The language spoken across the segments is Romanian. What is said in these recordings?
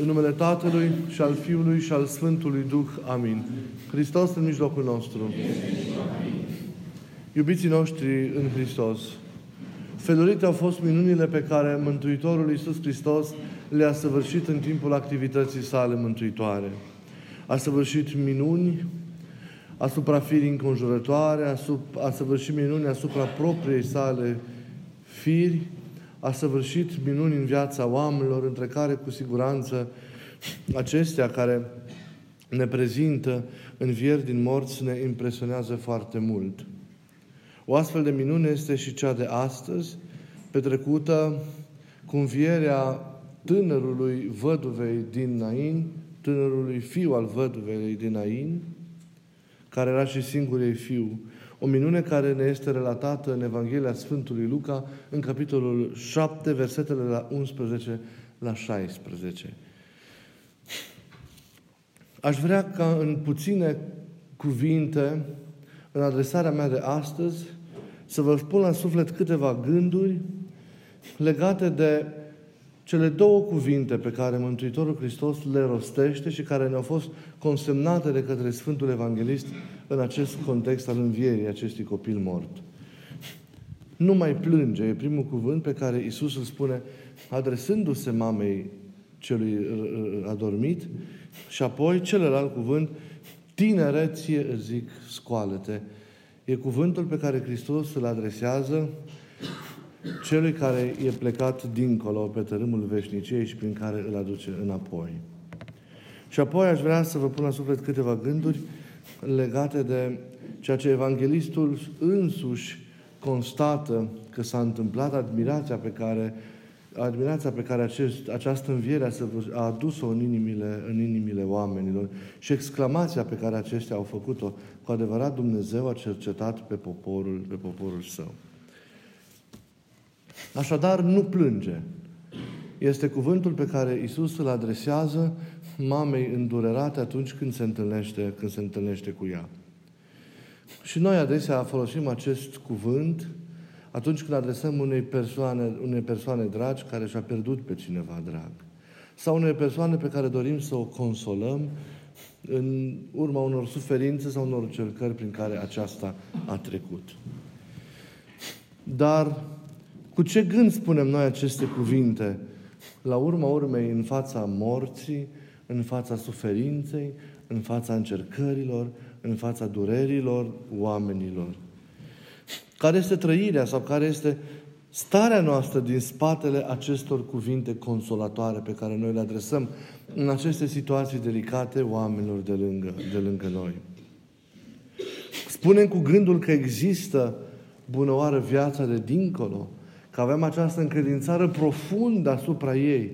În numele Tatălui și al Fiului și al Sfântului Duh. Amin. Hristos în mijlocul nostru. Iubiții noștri în Hristos, felurite au fost minunile pe care Mântuitorul Iisus Hristos le-a săvârșit în timpul activității sale mântuitoare. A săvârșit minuni asupra firii înconjurătoare, a săvârșit minuni asupra propriei sale firi, a săvârșit minuni în viața oamenilor, între care, cu siguranță, acestea care ne prezintă învieri din morți ne impresionează foarte mult. O astfel de minune este și cea de astăzi, petrecută cu învierea tânărului văduvei din Nain, tânărului fiu al văduvei din Nain, care era și singurul fiu, o minune care ne este relatată în Evanghelia Sfântului Luca, în capitolul 7, versetele la 11 la 16. Aș vrea ca în puține cuvinte, în adresarea mea de astăzi, să vă spun la suflet câteva gânduri legate de cele două cuvinte pe care Mântuitorul Hristos le rostește și care ne-au fost consemnate de către Sfântul Evanghelist în acest context al învierii acestui copil mort. Nu mai plânge, e primul cuvânt pe care Isus îl spune adresându-se mamei celui uh, uh, adormit și apoi celălalt cuvânt, tinere, ție zic, scoală-te. E cuvântul pe care Hristos îl adresează celui care e plecat dincolo pe tărâmul veșniciei și prin care îl aduce înapoi. Și apoi aș vrea să vă pun la suflet câteva gânduri legate de ceea ce evanghelistul însuși constată că s-a întâmplat, admirația pe care, admirația pe care acest, această înviere a adus-o în inimile, în inimile oamenilor și exclamația pe care aceștia au făcut-o. Cu adevărat Dumnezeu a cercetat pe poporul, pe poporul său. Așadar, nu plânge. Este cuvântul pe care Isus îl adresează mamei îndurerate atunci când se întâlnește, când se întâlnește cu ea. Și noi adesea folosim acest cuvânt atunci când adresăm unei persoane, unei persoane dragi care și-a pierdut pe cineva drag. Sau unei persoane pe care dorim să o consolăm în urma unor suferințe sau unor cercări prin care aceasta a trecut. Dar cu ce gând spunem noi aceste cuvinte? La urma urmei, în fața morții, în fața suferinței, în fața încercărilor, în fața durerilor oamenilor. Care este trăirea sau care este starea noastră din spatele acestor cuvinte consolatoare pe care noi le adresăm în aceste situații delicate oamenilor de lângă, de lângă noi. Spunem cu gândul că există bunăoară viața de dincolo, că avem această încredințare profundă asupra ei,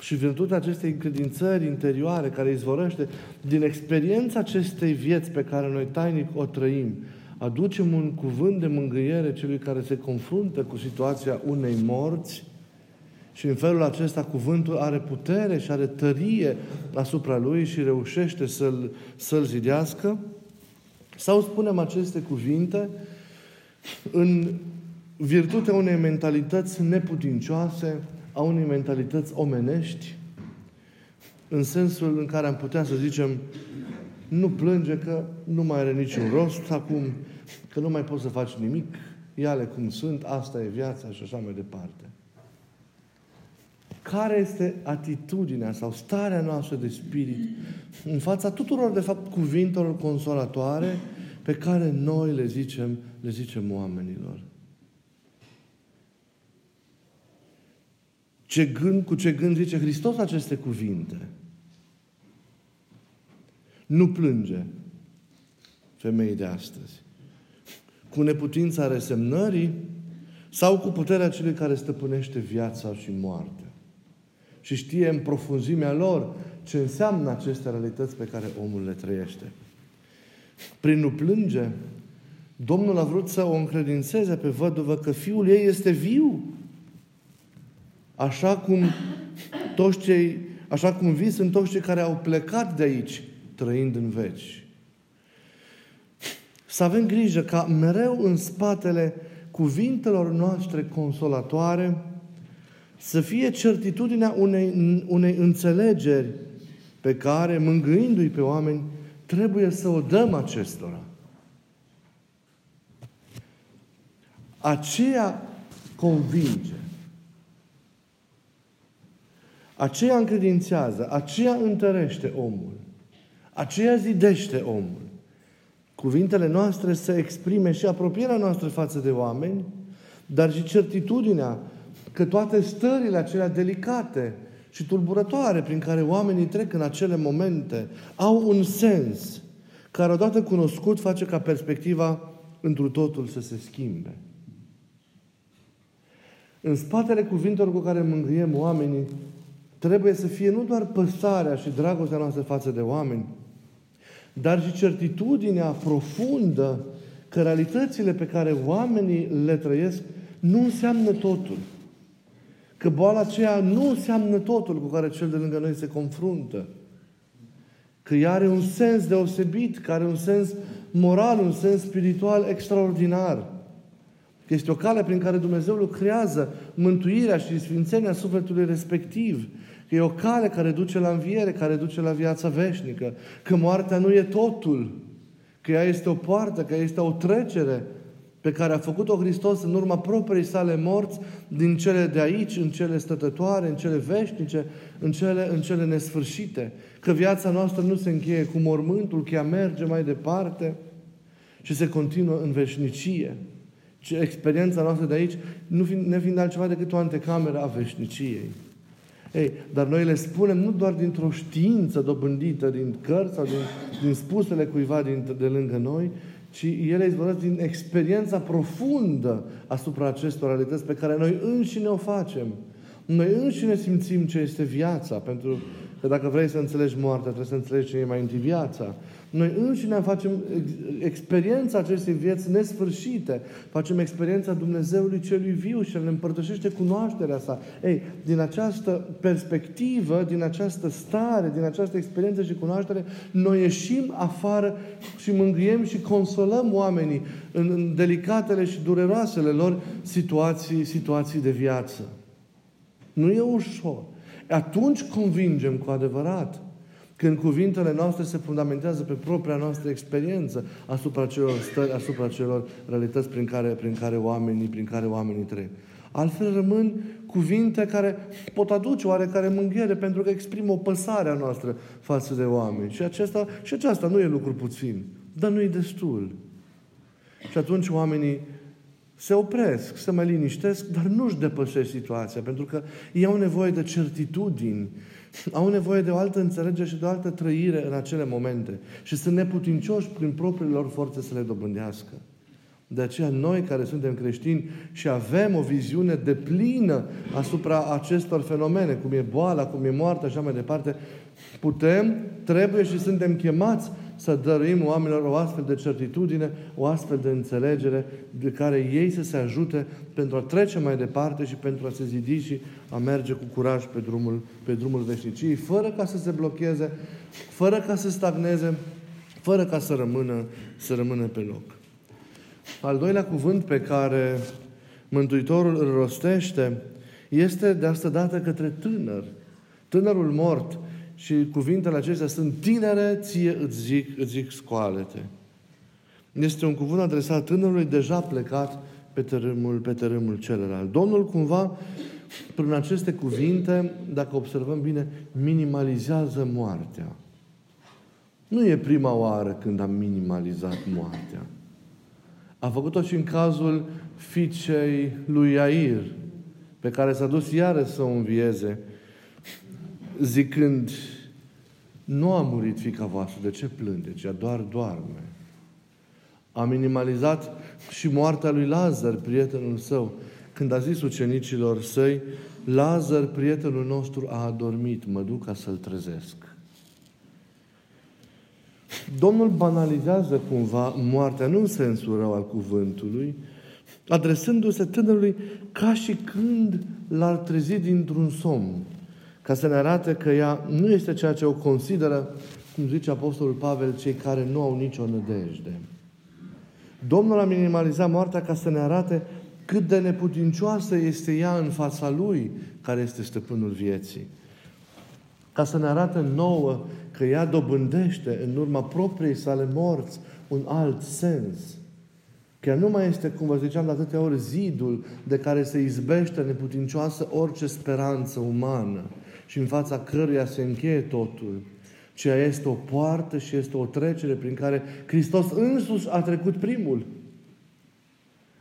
și virtutea acestei încredințări interioare care izvorăște din experiența acestei vieți pe care noi tainic o trăim, aducem un cuvânt de mângâiere celui care se confruntă cu situația unei morți și în felul acesta cuvântul are putere și are tărie asupra lui și reușește să-l, să-l zidească? Sau spunem aceste cuvinte în virtutea unei mentalități neputincioase, a unei mentalități omenești, în sensul în care am putea să zicem nu plânge că nu mai are niciun rost acum, că nu mai poți să faci nimic, iale cum sunt, asta e viața și așa mai departe. Care este atitudinea sau starea noastră de spirit în fața tuturor, de fapt, cuvintelor consolatoare pe care noi le zicem, le zicem oamenilor? Ce gând, cu ce gând zice Hristos aceste cuvinte? Nu plânge femeii de astăzi. Cu neputința resemnării sau cu puterea celui care stăpânește viața și moartea. Și știe în profunzimea lor ce înseamnă aceste realități pe care omul le trăiește. Prin nu plânge, Domnul a vrut să o încredințeze pe văduvă că fiul ei este viu Așa cum toți cei, așa cum vii sunt toți cei care au plecat de aici, trăind în veci. Să avem grijă ca mereu în spatele cuvintelor noastre consolatoare să fie certitudinea unei, unei înțelegeri pe care, mângâindu-i pe oameni, trebuie să o dăm acestora. Aceea convinge. Aceea încredințează, aceea întărește omul. Aceea zidește omul. Cuvintele noastre să exprime și apropierea noastră față de oameni, dar și certitudinea că toate stările acelea delicate și tulburătoare prin care oamenii trec în acele momente au un sens care odată cunoscut face ca perspectiva întru totul să se schimbe. În spatele cuvintelor cu care mângâiem oamenii trebuie să fie nu doar păsarea și dragostea noastră față de oameni, dar și certitudinea profundă că realitățile pe care oamenii le trăiesc nu înseamnă totul. Că boala aceea nu înseamnă totul cu care cel de lângă noi se confruntă. Că ea are un sens deosebit, că are un sens moral, un sens spiritual extraordinar. Că este o cale prin care Dumnezeu lucrează mântuirea și sfințenia sufletului respectiv. Că e o cale care duce la înviere, care duce la viața veșnică. Că moartea nu e totul. Că ea este o poartă, că ea este o trecere pe care a făcut-o Hristos în urma propriei sale morți, din cele de aici, în cele stătătoare, în cele veșnice, în cele, în cele nesfârșite. Că viața noastră nu se încheie cu mormântul, că ea merge mai departe și se continuă în veșnicie. Și experiența noastră de aici, nu fiind, ne fiind altceva decât o antecameră a veșniciei. Ei, dar noi le spunem nu doar dintr-o știință dobândită din cărți sau din, din spusele cuiva din, de lângă noi, ci ele izvorăsc din experiența profundă asupra acestor realități pe care noi înșine o facem. Noi înșine simțim ce este viața, pentru că dacă vrei să înțelegi moartea, trebuie să înțelegi ce e mai întâi viața. Noi înșine facem experiența acestei vieți nesfârșite. Facem experiența Dumnezeului celui viu și ne împărtășește cunoașterea sa. Ei, din această perspectivă, din această stare, din această experiență și cunoaștere, noi ieșim afară și mângâiem și consolăm oamenii în delicatele și dureroasele lor situații, situații de viață. Nu e ușor. Atunci convingem cu adevărat. Când cuvintele noastre se fundamentează pe propria noastră experiență asupra celor stări, asupra celor realități prin care, prin care, oamenii, prin care oamenii trec. Altfel rămân cuvinte care pot aduce oarecare mânghiere pentru că exprimă o păsare a noastră față de oameni. Și, acesta, și aceasta nu e lucru puțin, dar nu e destul. Și atunci oamenii se opresc, se mai liniștesc, dar nu-și depășesc situația, pentru că ei au nevoie de certitudini, au nevoie de o altă înțelegere și de o altă trăire în acele momente și sunt neputincioși prin propriile lor forțe să le dobândească. De aceea noi care suntem creștini și avem o viziune de plină asupra acestor fenomene, cum e boala, cum e moartea și așa mai departe, putem, trebuie și suntem chemați să dăruim oamenilor o astfel de certitudine, o astfel de înțelegere de care ei să se ajute pentru a trece mai departe și pentru a se zidi și a merge cu curaj pe drumul, pe drumul veșniciei, fără ca să se blocheze, fără ca să stagneze, fără ca să rămână, să rămână pe loc. Al doilea cuvânt pe care Mântuitorul îl rostește este de asta dată către tânăr. Tânărul mort și cuvintele acestea sunt tinere, ție îți zic, îți zic scoalete. Este un cuvânt adresat tânărului deja plecat pe tărâmul, pe tărâmul celălalt. Domnul cumva, prin aceste cuvinte, dacă observăm bine, minimalizează moartea. Nu e prima oară când am minimalizat moartea. A făcut-o și în cazul fiicei lui Iair, pe care s-a dus iară să o învieze zicând, nu a murit fica voastră, de ce plângeți? Ea doar doarme. A minimalizat și moartea lui Lazar, prietenul său, când a zis ucenicilor săi, Lazar, prietenul nostru, a adormit, mă duc ca să-l trezesc. Domnul banalizează cumva moartea, nu în sensul rău al cuvântului, adresându-se tânărului ca și când l-ar trezi dintr-un somn ca să ne arate că ea nu este ceea ce o consideră, cum zice Apostolul Pavel, cei care nu au nicio nădejde. Domnul a minimalizat moartea ca să ne arate cât de neputincioasă este ea în fața Lui, care este stăpânul vieții. Ca să ne arate nouă că ea dobândește în urma propriei sale morți un alt sens. Că nu mai este, cum vă ziceam de atâtea ori, zidul de care se izbește neputincioasă orice speranță umană și în fața căruia se încheie totul, ci este o poartă și este o trecere prin care Hristos însuși a trecut primul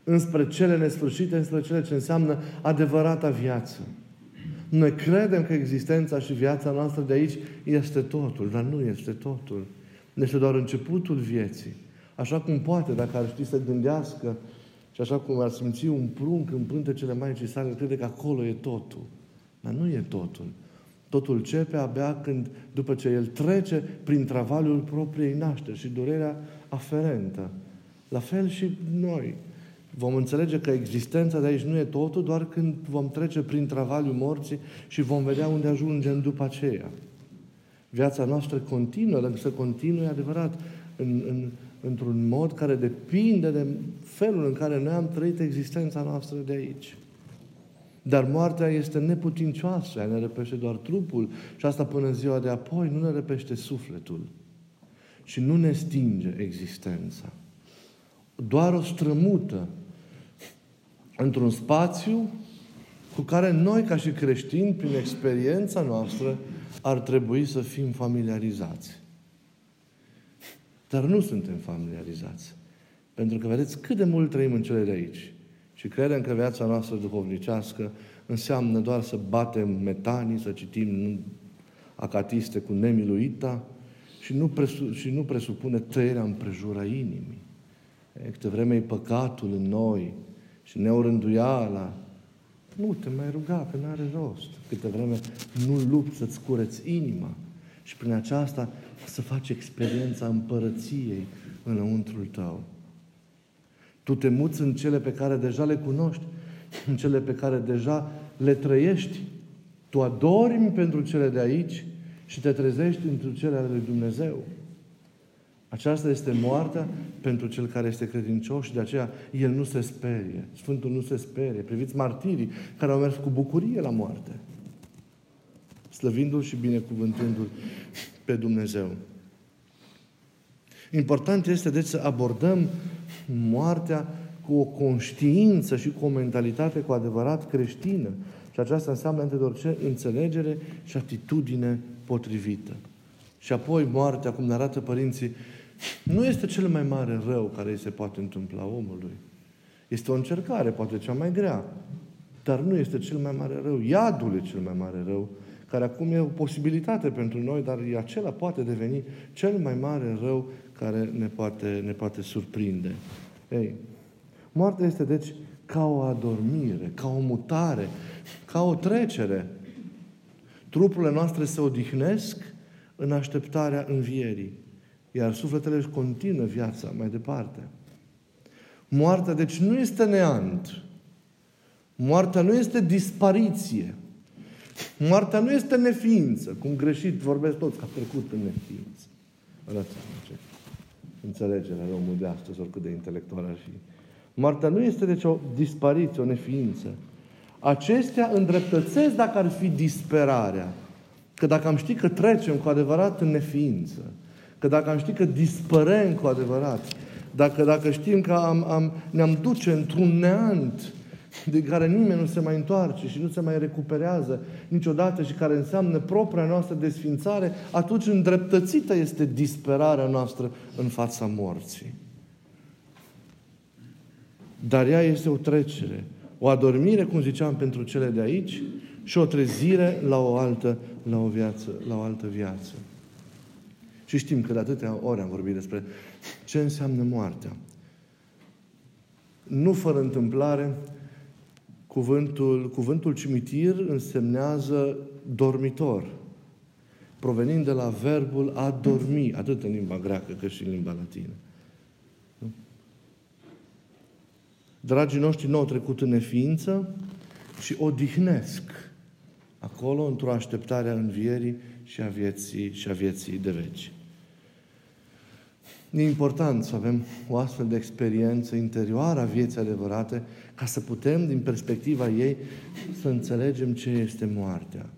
înspre cele nesfârșite, înspre cele ce înseamnă adevărata viață. Noi credem că existența și viața noastră de aici este totul, dar nu este totul. Este doar începutul vieții. Așa cum poate, dacă ar ști să gândească și așa cum ar simți un prunc în pântecele Maicii sale, crede că acolo e totul. Dar nu e totul. Totul începe abia când, după ce el trece prin travaliul propriei nașteri și durerea aferentă. La fel și noi. Vom înțelege că existența de aici nu e totul doar când vom trece prin travaliul morții și vom vedea unde ajungem după aceea. Viața noastră continuă, dacă să continue adevărat, în, în, într-un mod care depinde de felul în care noi am trăit existența noastră de aici. Dar moartea este neputincioasă, ea ne răpește doar trupul și asta până în ziua de apoi nu ne răpește sufletul și nu ne stinge existența. Doar o strămută într-un spațiu cu care noi, ca și creștini, prin experiența noastră, ar trebui să fim familiarizați. Dar nu suntem familiarizați. Pentru că vedeți cât de mult trăim în cele de aici. Și credem că viața noastră duhovnicească înseamnă doar să batem metanii, să citim acatiste cu nemiluita și nu, presu- și nu presupune tăierea împrejura inimii. Câte vreme e păcatul în noi și neorânduiala, nu te mai ruga, că nu are rost. Câte vreme nu lupți să-ți cureți inima și prin aceasta să faci experiența împărăției înăuntrul tău. Tu te muți în cele pe care deja le cunoști, în cele pe care deja le trăiești. Tu adormi pentru cele de aici și te trezești într cele ale lui Dumnezeu. Aceasta este moartea pentru cel care este credincios și de aceea el nu se sperie. Sfântul nu se sperie. Priviți martirii care au mers cu bucurie la moarte. Slăvindu-L și binecuvântându-L pe Dumnezeu. Important este deci să abordăm moartea cu o conștiință și cu o mentalitate cu adevărat creștină. Și aceasta înseamnă, între orice, înțelegere și atitudine potrivită. Și apoi moartea, cum ne arată părinții, nu este cel mai mare rău care îi se poate întâmpla omului. Este o încercare, poate cea mai grea, dar nu este cel mai mare rău. Iadul e cel mai mare rău, care acum e o posibilitate pentru noi, dar acela poate deveni cel mai mare rău care ne poate, ne poate surprinde. Ei, moartea este deci ca o adormire, ca o mutare, ca o trecere. Trupurile noastre se odihnesc în așteptarea învierii, iar sufletele își continuă viața mai departe. Moartea, deci, nu este neant. Moartea nu este dispariție. Moartea nu este neființă, cum greșit vorbesc toți că a trecut în neființă. Arăți ce înțelegerea omului de astăzi, oricât de intelectual ar fi. Moartea nu este deci o dispariție, o neființă. Acestea îndreptățesc dacă ar fi disperarea. Că dacă am ști că trecem cu adevărat în neființă, că dacă am ști că dispărem cu adevărat, dacă, dacă știm că am, am, ne-am duce într-un neant de care nimeni nu se mai întoarce și nu se mai recuperează niciodată și care înseamnă propria noastră desfințare, atunci îndreptățită este disperarea noastră în fața morții. Dar ea este o trecere, o adormire, cum ziceam, pentru cele de aici și o trezire la o altă, la o viață, la o altă viață. Și știm că de atâtea ori am vorbit despre ce înseamnă moartea. Nu fără întâmplare, Cuvântul, cuvântul cimitir însemnează dormitor, provenind de la verbul a dormi, atât în limba greacă cât și în limba latină. Dragii noștri nu au trecut în neființă și odihnesc acolo într-o așteptare a învierii și a vieții, și a vieții de veci. E important să avem o astfel de experiență interioară a vieții adevărate ca să putem, din perspectiva ei, să înțelegem ce este moartea.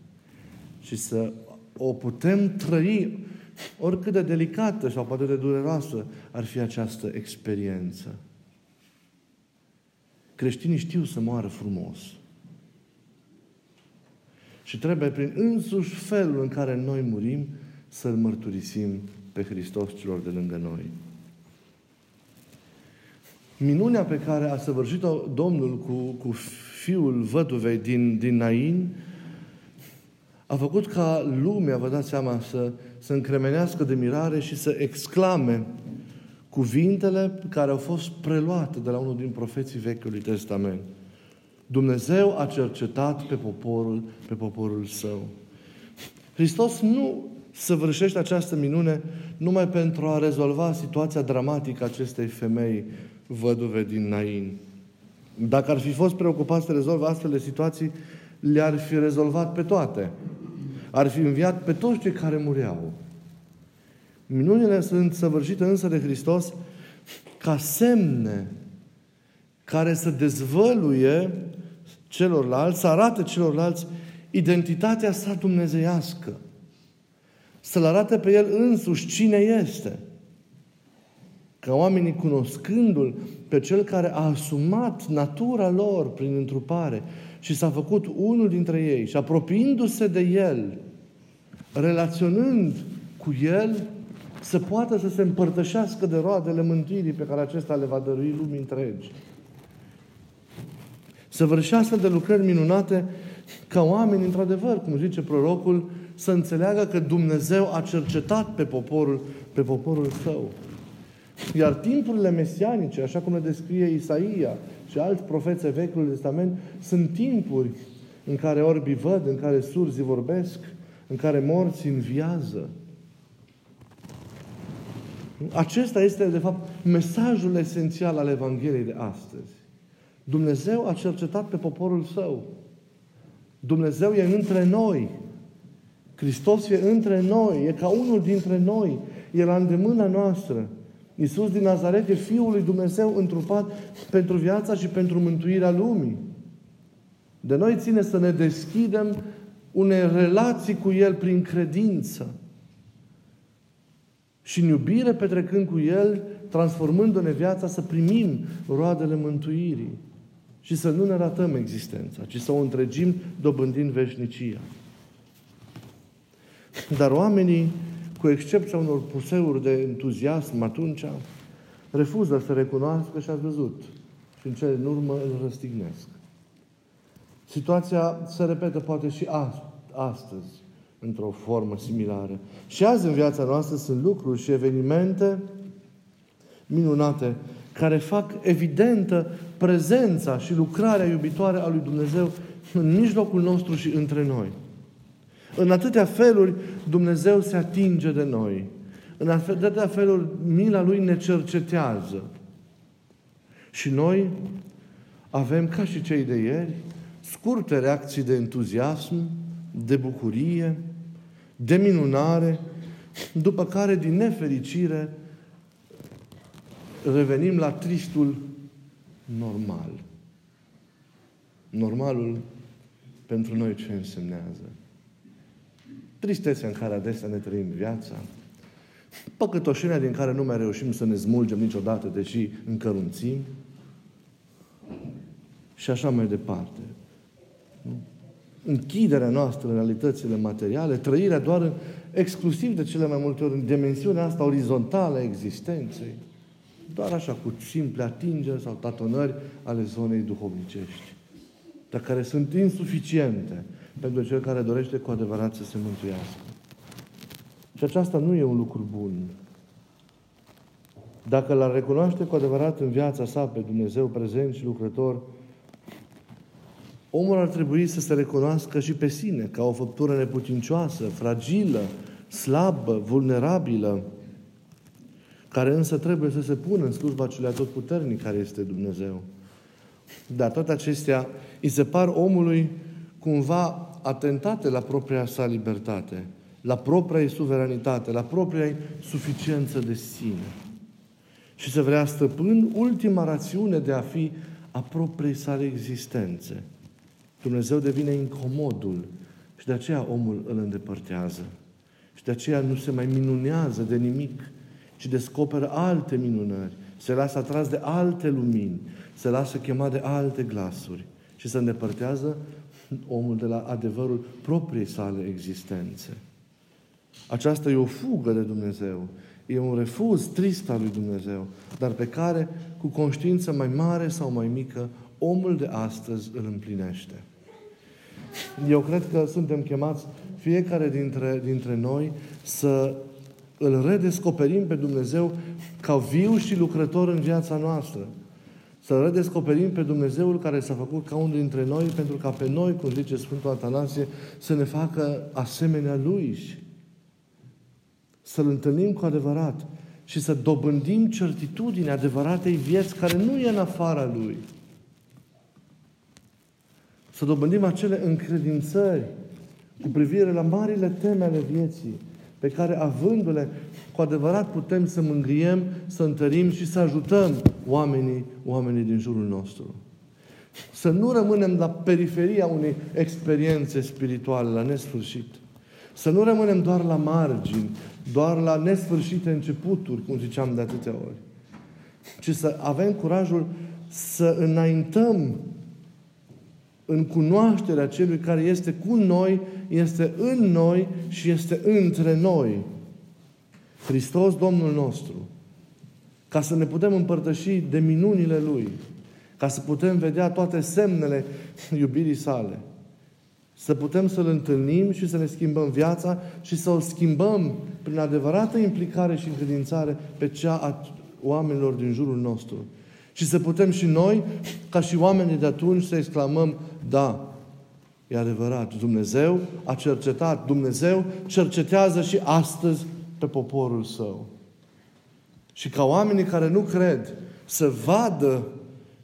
Și să o putem trăi oricât de delicată sau poate de dureroasă ar fi această experiență. Creștinii știu să moară frumos. Și trebuie prin însuși felul în care noi murim să-L mărturisim pe Hristos celor de lângă noi. Minunea pe care a săvârșit-o Domnul cu, cu fiul văduvei din, din Nain a făcut ca lumea, vă dați seama, să, să încremenească de mirare și să exclame cuvintele care au fost preluate de la unul din profeții Vechiului Testament. Dumnezeu a cercetat pe poporul, pe poporul său. Hristos nu săvârșește această minune numai pentru a rezolva situația dramatică acestei femei văduve din Nain. Dacă ar fi fost preocupat să rezolve astfel de situații, le-ar fi rezolvat pe toate. Ar fi înviat pe toți cei care mureau. Minunile sunt săvârșite însă de Hristos ca semne care să dezvăluie celorlalți, să arate celorlalți identitatea sa dumnezeiască. Să-L arate pe El însuși cine este. Ca oamenii cunoscându-L pe Cel care a asumat natura lor prin întrupare și s-a făcut unul dintre ei și apropiindu-se de El, relaționând cu El, să poată să se împărtășească de roadele mântuirii pe care acesta le va dărui lumii întregi. Să vârșească de lucrări minunate ca oameni, într-adevăr, cum zice prorocul, să înțeleagă că Dumnezeu a cercetat pe poporul, pe poporul său. Iar timpurile mesianice, așa cum le descrie Isaia și alți profețe Vechiului Testament, sunt timpuri în care orbii văd, în care surzii vorbesc, în care morții înviază. Acesta este, de fapt, mesajul esențial al Evangheliei de astăzi. Dumnezeu a cercetat pe poporul său. Dumnezeu e între noi. Hristos e între noi, e ca unul dintre noi, e la îndemâna noastră. Iisus din Nazaret e Fiul lui Dumnezeu întrupat pentru viața și pentru mântuirea lumii. De noi ține să ne deschidem unei relații cu El prin credință. Și în iubire petrecând cu El, transformându-ne viața, să primim roadele mântuirii. Și să nu ne ratăm existența, ci să o întregim dobândind veșnicia. Dar oamenii, cu excepția unor puseuri de entuziasm atunci, refuză să recunoască și a văzut. Și în cele din urmă îl răstignesc. Situația se repetă poate și astăzi, într-o formă similară. Și azi în viața noastră sunt lucruri și evenimente minunate care fac evidentă prezența și lucrarea iubitoare a lui Dumnezeu în mijlocul nostru și între noi. În atâtea feluri Dumnezeu se atinge de noi. În atâtea feluri mila Lui ne cercetează. Și noi avem, ca și cei de ieri, scurte reacții de entuziasm, de bucurie, de minunare, după care, din nefericire, revenim la tristul normal. Normalul pentru noi ce însemnează? Tristețea în care adesea ne trăim viața, păcătoșenia din care nu mai reușim să ne smulgem niciodată, deși încărunțim, și așa mai departe. Închiderea noastră în realitățile materiale, trăirea doar în, exclusiv de cele mai multe ori în dimensiunea asta orizontală a existenței, doar așa, cu simple atingeri sau tatonări ale zonei duhovnicești, dar care sunt insuficiente pentru cel care dorește cu adevărat să se mântuiască. Și aceasta nu e un lucru bun. Dacă l-ar recunoaște cu adevărat în viața sa pe Dumnezeu prezent și lucrător, omul ar trebui să se recunoască și pe sine ca o făptură neputincioasă, fragilă, slabă, vulnerabilă, care însă trebuie să se pună în slujba celui atotputernic care este Dumnezeu. Dar toate acestea îi se par omului cumva atentate la propria sa libertate, la propria ei suveranitate, la propria ei suficiență de sine. și să vrea stăpân ultima rațiune de a fi a propriei sale existențe. Dumnezeu devine incomodul și de aceea omul îl îndepărtează. Și de aceea nu se mai minunează de nimic, ci descoperă alte minunări, se lasă atras de alte lumini, se lasă chemat de alte glasuri și se îndepărtează omul de la adevărul propriei sale existențe. Aceasta e o fugă de Dumnezeu. E un refuz trist al lui Dumnezeu, dar pe care, cu conștiință mai mare sau mai mică, omul de astăzi îl împlinește. Eu cred că suntem chemați fiecare dintre, dintre noi să îl redescoperim pe Dumnezeu ca viu și lucrător în viața noastră. Să redescoperim pe Dumnezeul care s-a făcut ca unul dintre noi, pentru ca pe noi, cum zice Sfântul Atanasie, să ne facă asemenea Lui. Să-L întâlnim cu adevărat și să dobândim certitudinea adevăratei vieți care nu e în afara Lui. Să dobândim acele încredințări cu privire la marile teme ale vieții, pe care, avându-le, cu adevărat putem să mângriem, să întărim și să ajutăm oamenii, oamenii din jurul nostru. Să nu rămânem la periferia unei experiențe spirituale, la nesfârșit. Să nu rămânem doar la margini, doar la nesfârșite începuturi, cum ziceam de atâtea ori. Ci să avem curajul să înaintăm în cunoașterea celui care este cu noi, este în noi și este între noi. Hristos Domnul nostru. Ca să ne putem împărtăși de minunile Lui. Ca să putem vedea toate semnele iubirii sale. Să putem să-L întâlnim și să ne schimbăm viața și să o schimbăm prin adevărată implicare și încredințare pe cea a oamenilor din jurul nostru. Și să putem și noi, ca și oamenii de atunci, să exclamăm, da, e adevărat, Dumnezeu a cercetat, Dumnezeu cercetează și astăzi pe poporul său. Și ca oamenii care nu cred să vadă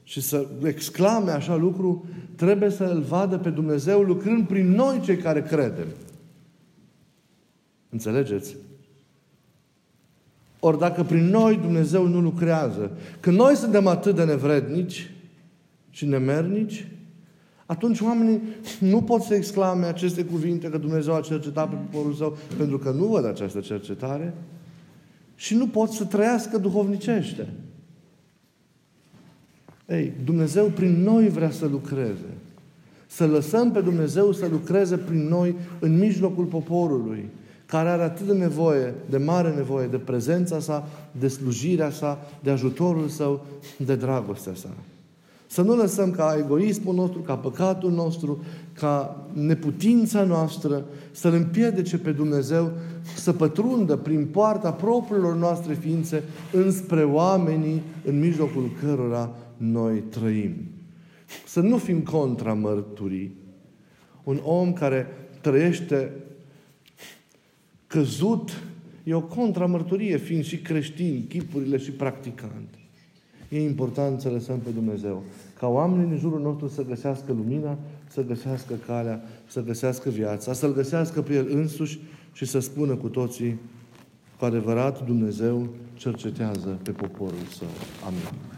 și să exclame așa lucru, trebuie să îl vadă pe Dumnezeu lucrând prin noi cei care credem. Înțelegeți? Ori dacă prin noi Dumnezeu nu lucrează, când noi suntem atât de nevrednici și nemernici, atunci oamenii nu pot să exclame aceste cuvinte că Dumnezeu a cercetat pe poporul său pentru că nu văd această cercetare și nu pot să trăiască duhovnicește. Ei, Dumnezeu prin noi vrea să lucreze. Să lăsăm pe Dumnezeu să lucreze prin noi în mijlocul poporului care are atât de nevoie, de mare nevoie de prezența sa, de slujirea sa, de ajutorul său, de dragostea sa. Să nu lăsăm ca egoismul nostru, ca păcatul nostru, ca neputința noastră să-L împiedice pe Dumnezeu să pătrundă prin poarta propriilor noastre ființe înspre oamenii în mijlocul cărora noi trăim. Să nu fim contra mărturii. Un om care trăiește căzut e o contramărturie, fiind și creștini, chipurile și practicant. E important să lăsăm pe Dumnezeu. Ca oamenii din jurul nostru să găsească lumina, să găsească calea, să găsească viața, să-L găsească pe El însuși și să spună cu toții, cu adevărat Dumnezeu cercetează pe poporul Său. Amin.